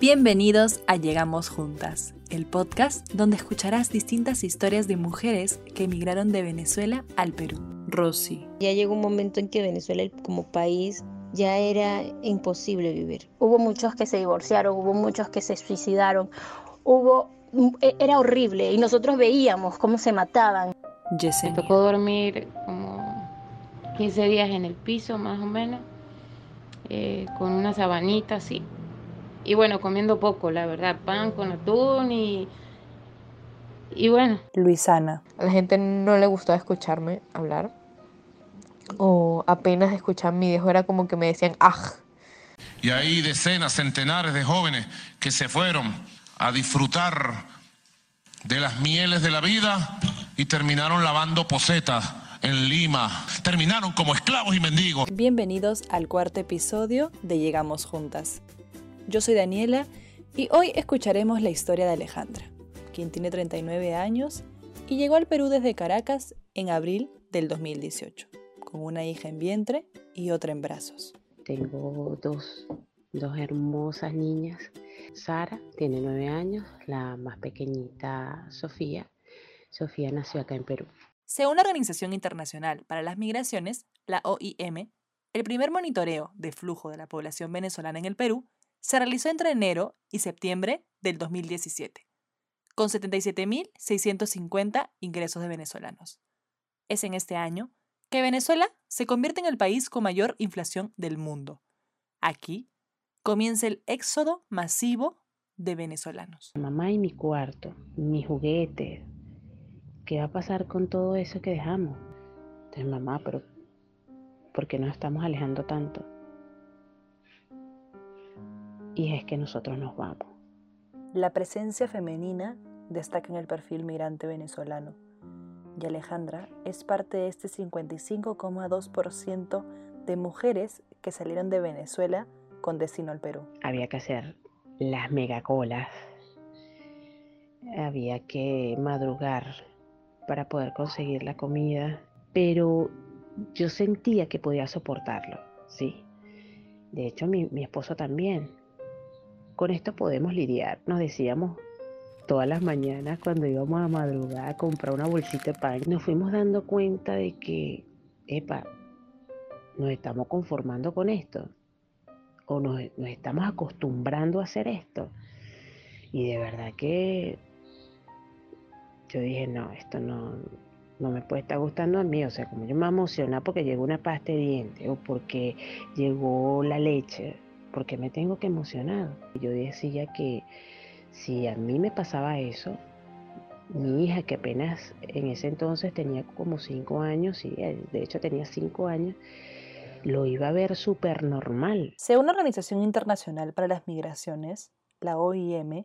Bienvenidos a Llegamos Juntas, el podcast donde escucharás distintas historias de mujeres que emigraron de Venezuela al Perú. Rosy. Ya llegó un momento en que Venezuela como país ya era imposible vivir. Hubo muchos que se divorciaron, hubo muchos que se suicidaron, hubo e, era horrible y nosotros veíamos cómo se mataban. Me tocó dormir como 15 días en el piso más o menos, eh, con una sabanita así. Y bueno, comiendo poco, la verdad, pan con atún y, y bueno. Luisana. A la gente no le gustó escucharme hablar. O apenas escuchar mi viejo era como que me decían, ¡aj! Y hay decenas, centenares de jóvenes que se fueron a disfrutar de las mieles de la vida y terminaron lavando posetas en Lima. Terminaron como esclavos y mendigos. Bienvenidos al cuarto episodio de Llegamos Juntas. Yo soy Daniela y hoy escucharemos la historia de Alejandra, quien tiene 39 años y llegó al Perú desde Caracas en abril del 2018, con una hija en vientre y otra en brazos. Tengo dos, dos hermosas niñas. Sara tiene 9 años, la más pequeñita Sofía. Sofía nació acá en Perú. Según la Organización Internacional para las Migraciones, la OIM, el primer monitoreo de flujo de la población venezolana en el Perú se realizó entre enero y septiembre del 2017, con 77.650 ingresos de venezolanos. Es en este año que Venezuela se convierte en el país con mayor inflación del mundo. Aquí comienza el éxodo masivo de venezolanos. Mamá y mi cuarto, mi juguete, ¿qué va a pasar con todo eso que dejamos? Entonces, mamá, pero ¿por qué nos estamos alejando tanto? Y es que nosotros nos vamos. La presencia femenina destaca en el perfil migrante venezolano. Y Alejandra es parte de este 55,2% de mujeres que salieron de Venezuela con destino al Perú. Había que hacer las megacolas. Había que madrugar para poder conseguir la comida, pero yo sentía que podía soportarlo, sí. De hecho, mi, esposo también. Con esto podemos lidiar, nos decíamos todas las mañanas cuando íbamos a madrugar a comprar una bolsita de pan. Nos fuimos dando cuenta de que, epa, nos estamos conformando con esto o nos, estamos acostumbrando a hacer esto. Y de verdad que yo dije, no, esto no, no me puede estar gustando a mí. O sea, como yo me emociona porque llegó una pasta de dientes o porque llegó la leche, porque me tengo que emocionar. Yo decía que si a mí me pasaba eso, mi hija, que apenas en ese entonces tenía como cinco años, y de hecho tenía cinco años, lo iba a ver súper normal. Según la Organización Internacional para las Migraciones, la OIM,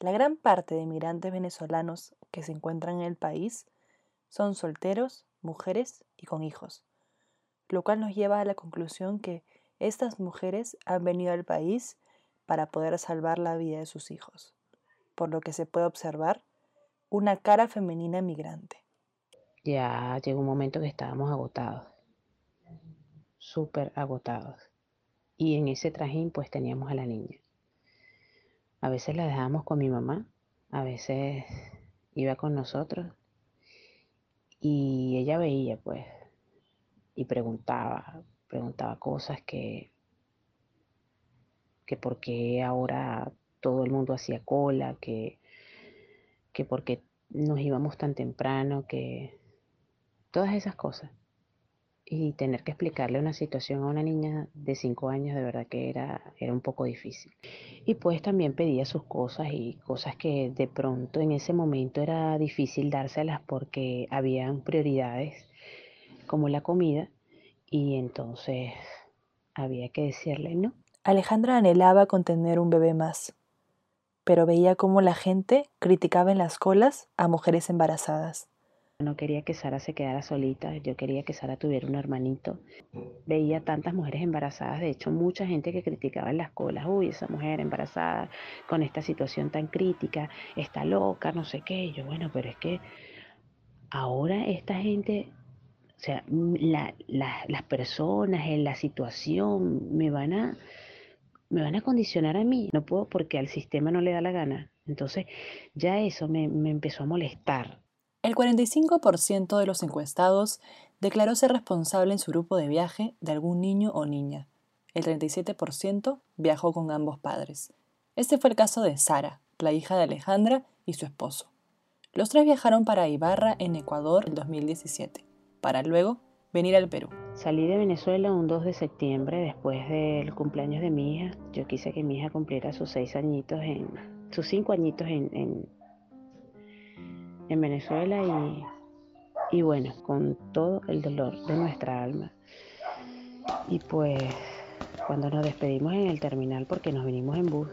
la gran parte de migrantes venezolanos que se encuentran en el país son solteros, mujeres y con hijos, lo cual nos lleva a la conclusión que estas mujeres han venido al país para poder salvar la vida de sus hijos, por lo que se puede observar una cara femenina migrante. Ya llegó un momento que estábamos agotados, súper agotados, y en ese trajín pues teníamos a la niña. A veces la dejábamos con mi mamá, a veces iba con nosotros y ella veía pues y preguntaba, preguntaba cosas que, que por qué ahora todo el mundo hacía cola, que, que por qué nos íbamos tan temprano, que todas esas cosas y tener que explicarle una situación a una niña de 5 años de verdad que era, era un poco difícil. Y pues también pedía sus cosas y cosas que de pronto en ese momento era difícil dárselas porque habían prioridades como la comida y entonces había que decirle no. Alejandra anhelaba con tener un bebé más, pero veía cómo la gente criticaba en las colas a mujeres embarazadas. No quería que Sara se quedara solita, yo quería que Sara tuviera un hermanito. Veía tantas mujeres embarazadas, de hecho mucha gente que criticaba en las colas, uy, esa mujer embarazada con esta situación tan crítica, está loca, no sé qué. yo, bueno, pero es que ahora esta gente, o sea, las personas en la situación me van a me van a condicionar a mí, no puedo porque al sistema no le da la gana. Entonces ya eso me, me empezó a molestar. El 45% de los encuestados declaró ser responsable en su grupo de viaje de algún niño o niña. El 37% viajó con ambos padres. Este fue el caso de Sara, la hija de Alejandra y su esposo. Los tres viajaron para Ibarra, en Ecuador, en 2017, para luego venir al Perú. Salí de Venezuela un 2 de septiembre después del cumpleaños de mi hija. Yo quise que mi hija cumpliera sus seis añitos en, sus cinco añitos en, en, en Venezuela y, y bueno, con todo el dolor de nuestra alma. Y pues cuando nos despedimos en el terminal porque nos vinimos en bus,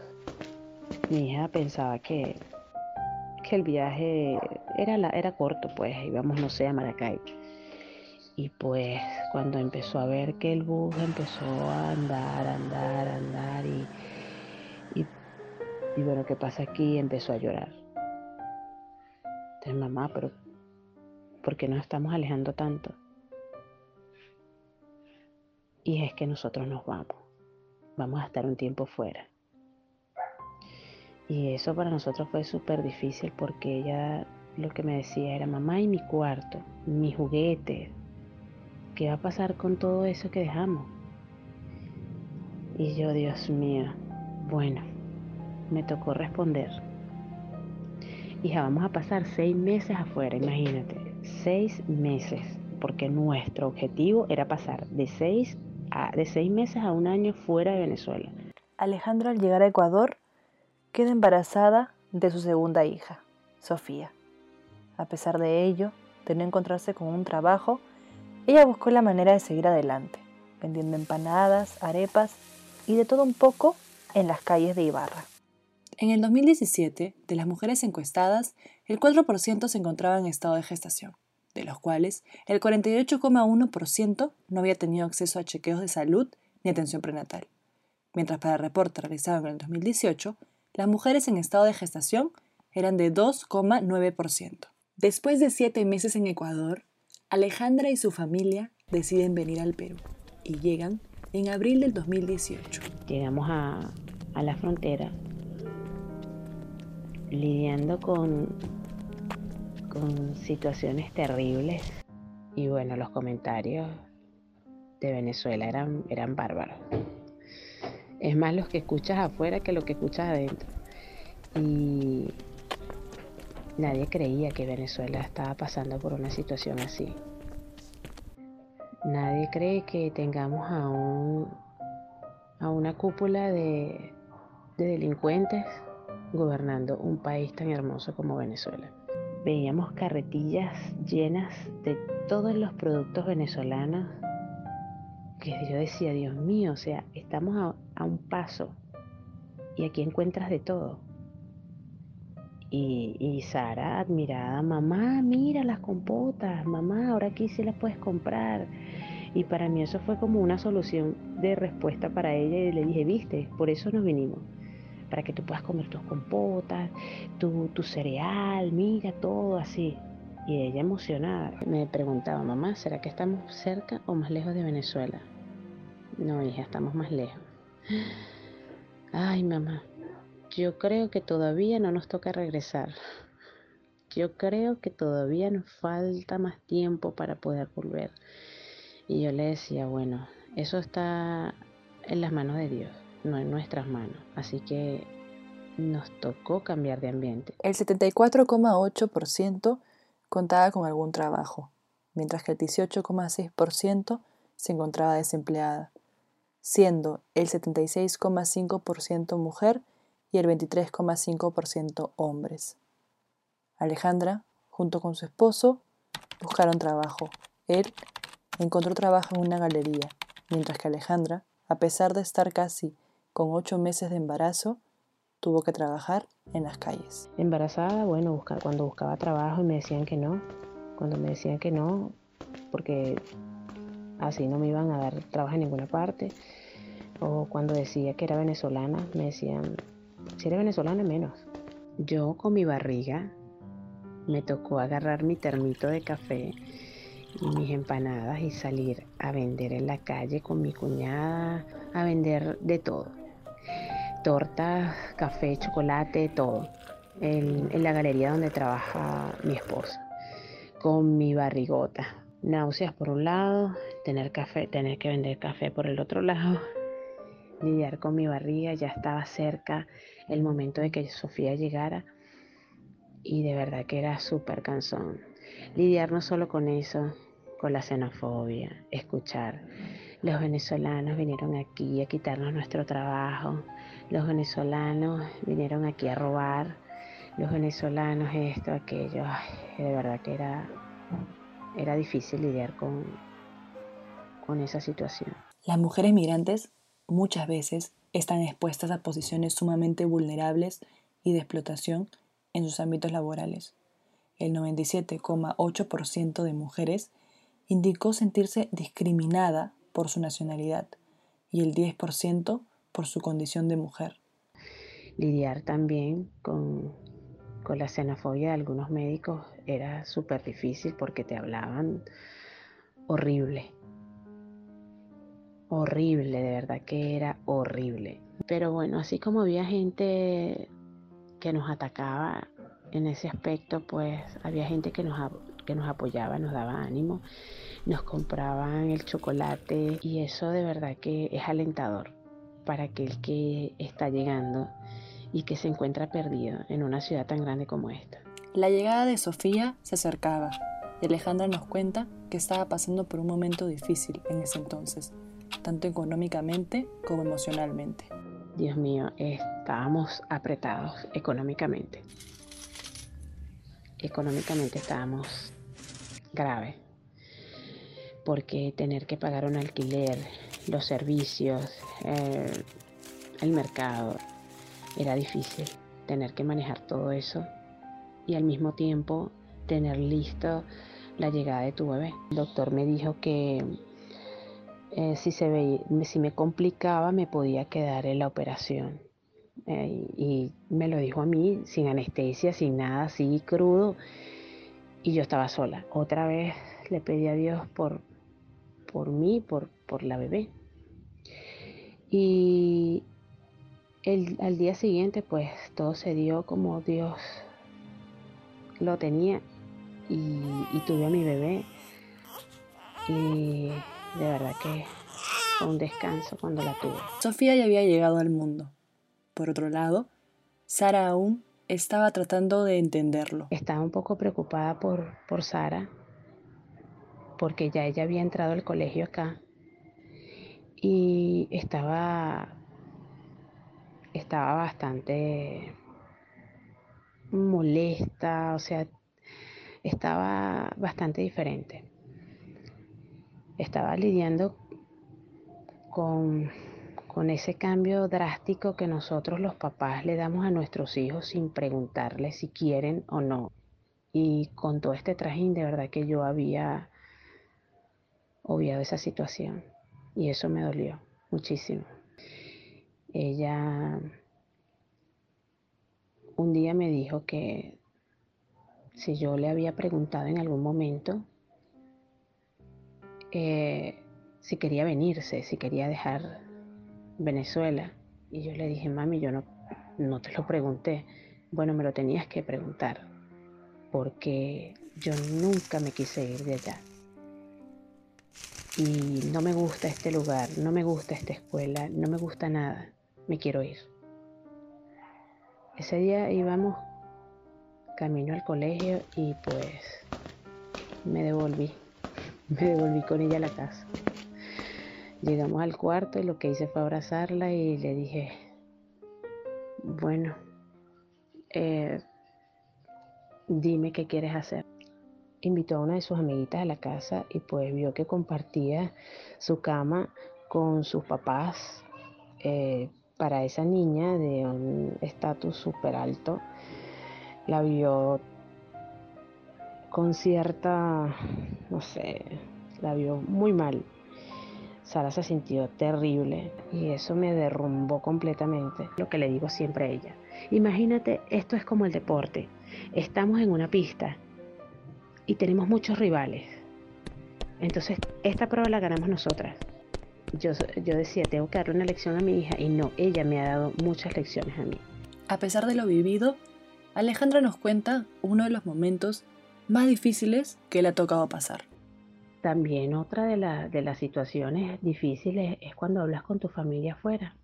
mi hija pensaba que, que el viaje era, la, era corto, pues íbamos, no sé, a Maracay. Y pues cuando empezó a ver que el bus empezó a andar, andar, andar y, y, bueno, ¿qué pasa aquí? Empezó a llorar. Entonces, mamá, pero ¿por qué nos estamos alejando tanto? Y es que nosotros nos vamos. Vamos a estar un tiempo fuera. Y eso para nosotros fue súper difícil porque ella lo que me decía era, mamá, y mi cuarto, mi juguete, ¿qué va a pasar con todo eso que dejamos? Y yo, Dios mío, bueno, me tocó responder. Hija, vamos a pasar seis meses afuera, imagínate, seis meses, porque nuestro objetivo era pasar de seis, a, de seis meses a un año fuera de Venezuela. Alejandra al llegar a Ecuador queda embarazada de su segunda hija, Sofía. A pesar de ello, de no encontrarse con un trabajo, ella buscó la manera de seguir adelante, vendiendo empanadas, arepas y de todo un poco en las calles de Ibarra. En el 2017, de las mujeres encuestadas, el 4% se encontraba en estado de gestación, de los cuales el 48,1% no había tenido acceso a chequeos de salud ni atención prenatal, mientras para el reporte realizado en el 2018, las mujeres en estado de gestación eran de 2,9%. Después de siete meses en Ecuador, Alejandra y su familia deciden venir al Perú y llegan en abril del 2018. Llegamos a, la frontera lidiando con, con situaciones terribles y bueno, los comentarios de Venezuela eran, eran bárbaros. Es más los que escuchas afuera que lo que escuchas adentro. Y nadie creía que Venezuela estaba pasando por una situación así. Nadie cree que tengamos a, un, a una cúpula de, de delincuentes gobernando un país tan hermoso como Venezuela. Veíamos carretillas llenas de todos los productos venezolanos que yo decía, Dios mío, o sea, estamos a un paso y aquí encuentras de todo. Y, y, Sara, admirada, mamá, mira las compotas, mamá, ahora aquí sí las puedes comprar. Y para mí eso fue como una solución de respuesta para ella y le dije, viste, por eso nos vinimos, para que tú puedas comer tus compotas, tu, cereal, mira, todo así. Y ella emocionada me preguntaba, mamá, ¿será que estamos cerca o más lejos de Venezuela? No, hija, estamos más lejos. Ay, mamá, yo creo que todavía no nos toca regresar. Yo creo que todavía nos falta más tiempo para poder volver. Y yo le decía, bueno, eso está en las manos de Dios, no en nuestras manos. Así que nos tocó cambiar de ambiente. El 74,8% contaba con algún trabajo, mientras que el 18,6% se encontraba desempleada, siendo el 76,5% mujer y el 23,5% hombres. Alejandra, junto con su esposo, buscaron trabajo. Él encontró trabajo en una galería, mientras que Alejandra, a pesar de estar casi con ocho meses de embarazo, tuvo que trabajar en las calles. Embarazada, bueno, busca, cuando buscaba trabajo y me decían que no, cuando me decían que no, porque así no me iban a dar trabajo en ninguna parte, o cuando decía que era venezolana, me decían, si eres venezolana menos. Yo con mi barriga me tocó agarrar mi termito de café y mis empanadas y salir a vender en la calle con mi cuñada, a vender de todo. tortas, café, chocolate, todo, en, en la galería donde trabaja mi esposa, con mi barrigota. Náuseas por un lado, tener café, tener que vender café por el otro lado, lidiar con mi barriga, ya estaba cerca el momento de que Sofía llegara y de verdad que era súper cansón. Lidiar no solo con eso, con la xenofobia, escuchar. Los venezolanos vinieron aquí a quitarnos nuestro trabajo, los venezolanos vinieron aquí a robar, los venezolanos esto, aquello, de verdad que era, era difícil lidiar con, con esa situación. Las mujeres migrantes muchas veces están expuestas a posiciones sumamente vulnerables y de explotación en sus ámbitos laborales. El 97,8% de mujeres indicó sentirse discriminada por su nacionalidad y el 10% por su condición de mujer. Lidiar también con, con la xenofobia de algunos médicos era súper difícil porque te hablaban horrible. Horrible, de verdad que era horrible. Pero bueno, así como había gente que nos atacaba en ese aspecto, pues había gente que nos, que nos apoyaba, nos daba ánimo, nos compraban el chocolate y eso de verdad que es alentador para aquel que está llegando y que se encuentra perdido en una ciudad tan grande como esta. La llegada de Sofía se acercaba y Alejandra nos cuenta que estaba pasando por un momento difícil en ese entonces, tanto económicamente como emocionalmente. Dios mío, estábamos apretados económicamente. Económicamente estábamos graves, porque tener que pagar un alquiler, los servicios, eh, el mercado, era difícil. Tener que manejar todo eso y al mismo tiempo tener listo la llegada de tu bebé. El doctor me dijo que eh, si, se si me complicaba me podía quedar en la operación. Eh, y me lo dijo a mí sin anestesia, sin nada, así crudo. Y yo estaba sola. Otra vez le pedí a Dios por, por mí, por, por la bebé. Y el, al día siguiente pues todo se dio como Dios lo tenía y, y tuve a mi bebé. Y de verdad que fue un descanso cuando la tuve. Sofía ya había llegado al mundo. Por otro lado, Sara aún estaba tratando de entenderlo. Estaba un poco preocupada por, por Sara, porque ya ella había entrado al colegio acá y estaba, estaba bastante molesta, o sea, estaba bastante diferente estaba lidiando con, ese cambio drástico que nosotros los papás le damos a nuestros hijos sin preguntarles si quieren o no. Y con todo este trajín, de verdad que yo había obviado esa situación. Y eso me dolió muchísimo. Ella un día me dijo que si yo le había preguntado en algún momento eh, si quería venirse, si quería dejar Venezuela. Y yo le dije, mami, yo no, no te lo pregunté. Bueno, me lo tenías que preguntar, porque yo nunca me quise ir de allá. Y no me gusta este lugar, no me gusta esta escuela, no me gusta nada, me quiero ir. Ese día íbamos camino al colegio y pues me devolví me devolví con ella a la casa. Llegamos al cuarto y lo que hice fue abrazarla y le dije, bueno, eh, dime qué quieres hacer. Invitó a una de sus amiguitas a la casa y pues vio que compartía su cama con sus papás. Eh, para esa niña de un estatus súper alto, la vio con cierta, no sé, la vio muy mal. Sara se sintió terrible y eso me derrumbó completamente. Lo que le digo siempre a ella. Imagínate, esto es como el deporte. Estamos en una pista y tenemos muchos rivales. Entonces, esta prueba la ganamos nosotras. yo, yo decía, tengo que darle una lección a mi hija y no, ella me ha dado muchas lecciones a mí. A pesar de lo vivido, Alejandra nos cuenta uno de los momentos más difíciles que le ha tocado pasar. También otra de, de las situaciones difíciles es cuando hablas con tu familia afuera.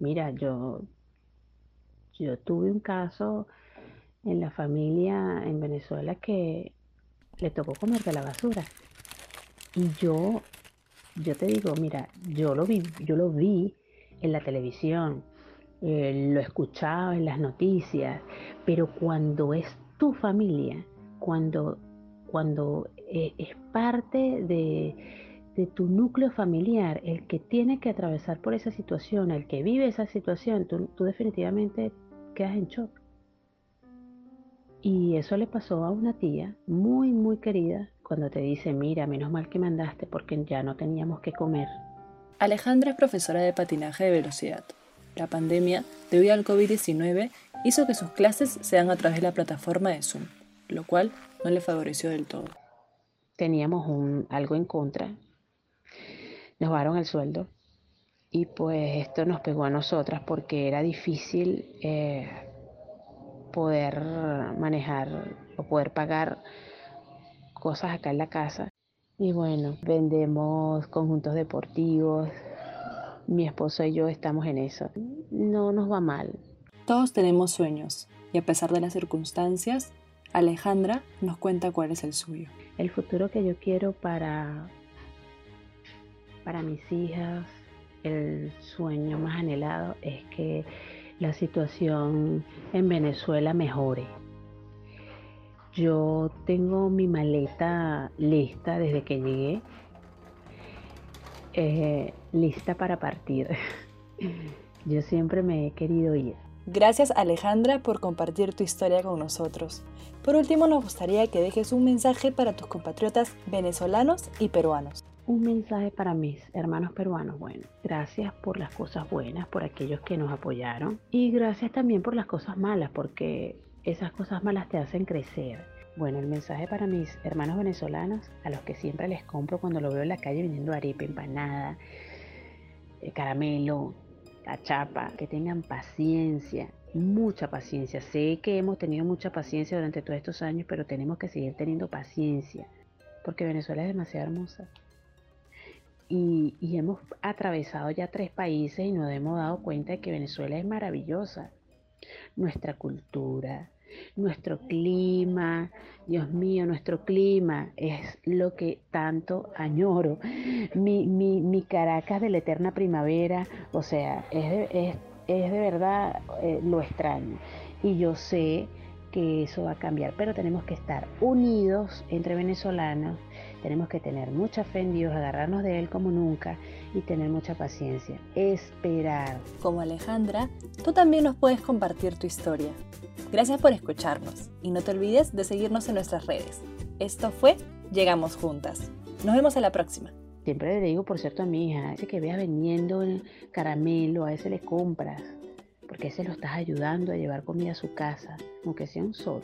Mira, yo, yo tuve un caso en la familia en Venezuela que le tocó comer de la basura. Y yo, yo te digo, mira, yo lo vi, yo lo vi en la televisión, eh, lo escuchaba en las noticias, pero cuando es tu familia, cuando, cuando eh, es parte de, de tu núcleo familiar, el que tiene que atravesar por esa situación, el que vive esa situación, tú, tú definitivamente quedas en shock. Y eso le pasó a una tía muy, muy querida cuando te dice, mira, menos mal que mandaste porque ya no teníamos que comer. Alejandra es profesora de patinaje de velocidad. La pandemia, debido al COVID-19, hizo que sus clases sean a través de la plataforma de Zoom, lo cual no le favoreció del todo. Teníamos un, algo en contra, nos bajaron el sueldo y pues esto nos pegó a nosotras porque era difícil eh, poder manejar o poder pagar cosas acá en la casa. Y bueno, vendemos conjuntos deportivos. Mi esposo y yo estamos en eso. No nos va mal. Todos tenemos sueños y a pesar de las circunstancias, Alejandra nos cuenta cuál es el suyo. El futuro que yo quiero para para mis hijas, el sueño más anhelado es que la situación en Venezuela mejore. Yo tengo mi maleta lista desde que llegué, eh, lista para partir. Yo siempre me he querido ir. Gracias Alejandra por compartir tu historia con nosotros. Por último, nos gustaría que dejes un mensaje para tus compatriotas venezolanos y peruanos. Un mensaje para mis hermanos peruanos. Bueno, gracias por las cosas buenas, por aquellos que nos apoyaron y gracias también por las cosas malas, porque esas cosas malas te hacen crecer. Bueno, el mensaje para mis hermanos venezolanos, a los que siempre les compro cuando lo veo en la calle vendiendo arepa, empanada, eh, caramelo, cachapa, que tengan paciencia, mucha paciencia. Sé que hemos tenido mucha paciencia durante todos estos años, pero tenemos que seguir teniendo paciencia, porque Venezuela es demasiado hermosa y, hemos atravesado ya tres países y nos hemos dado cuenta de que Venezuela es maravillosa. Nuestra cultura, nuestro clima, Dios mío, nuestro clima es lo que tanto añoro. Mi, mi, Caracas de la eterna primavera, o sea, es de, es, de verdad eh, lo extraño. Y yo sé que eso va a cambiar, pero tenemos que estar unidos entre venezolanos tenemos que tener mucha fe en Dios, agarrarnos de Él como nunca y tener mucha paciencia. Esperar. Como Alejandra, tú también nos puedes compartir tu historia. Gracias por escucharnos y no te olvides de seguirnos en nuestras redes. Esto fue Llegamos Juntas. Nos vemos en la próxima. Siempre le digo, por cierto, a mi hija, ese que veas vendiendo el caramelo, a ese le compras, porque ese lo estás ayudando a llevar comida a su casa, aunque sea un sol.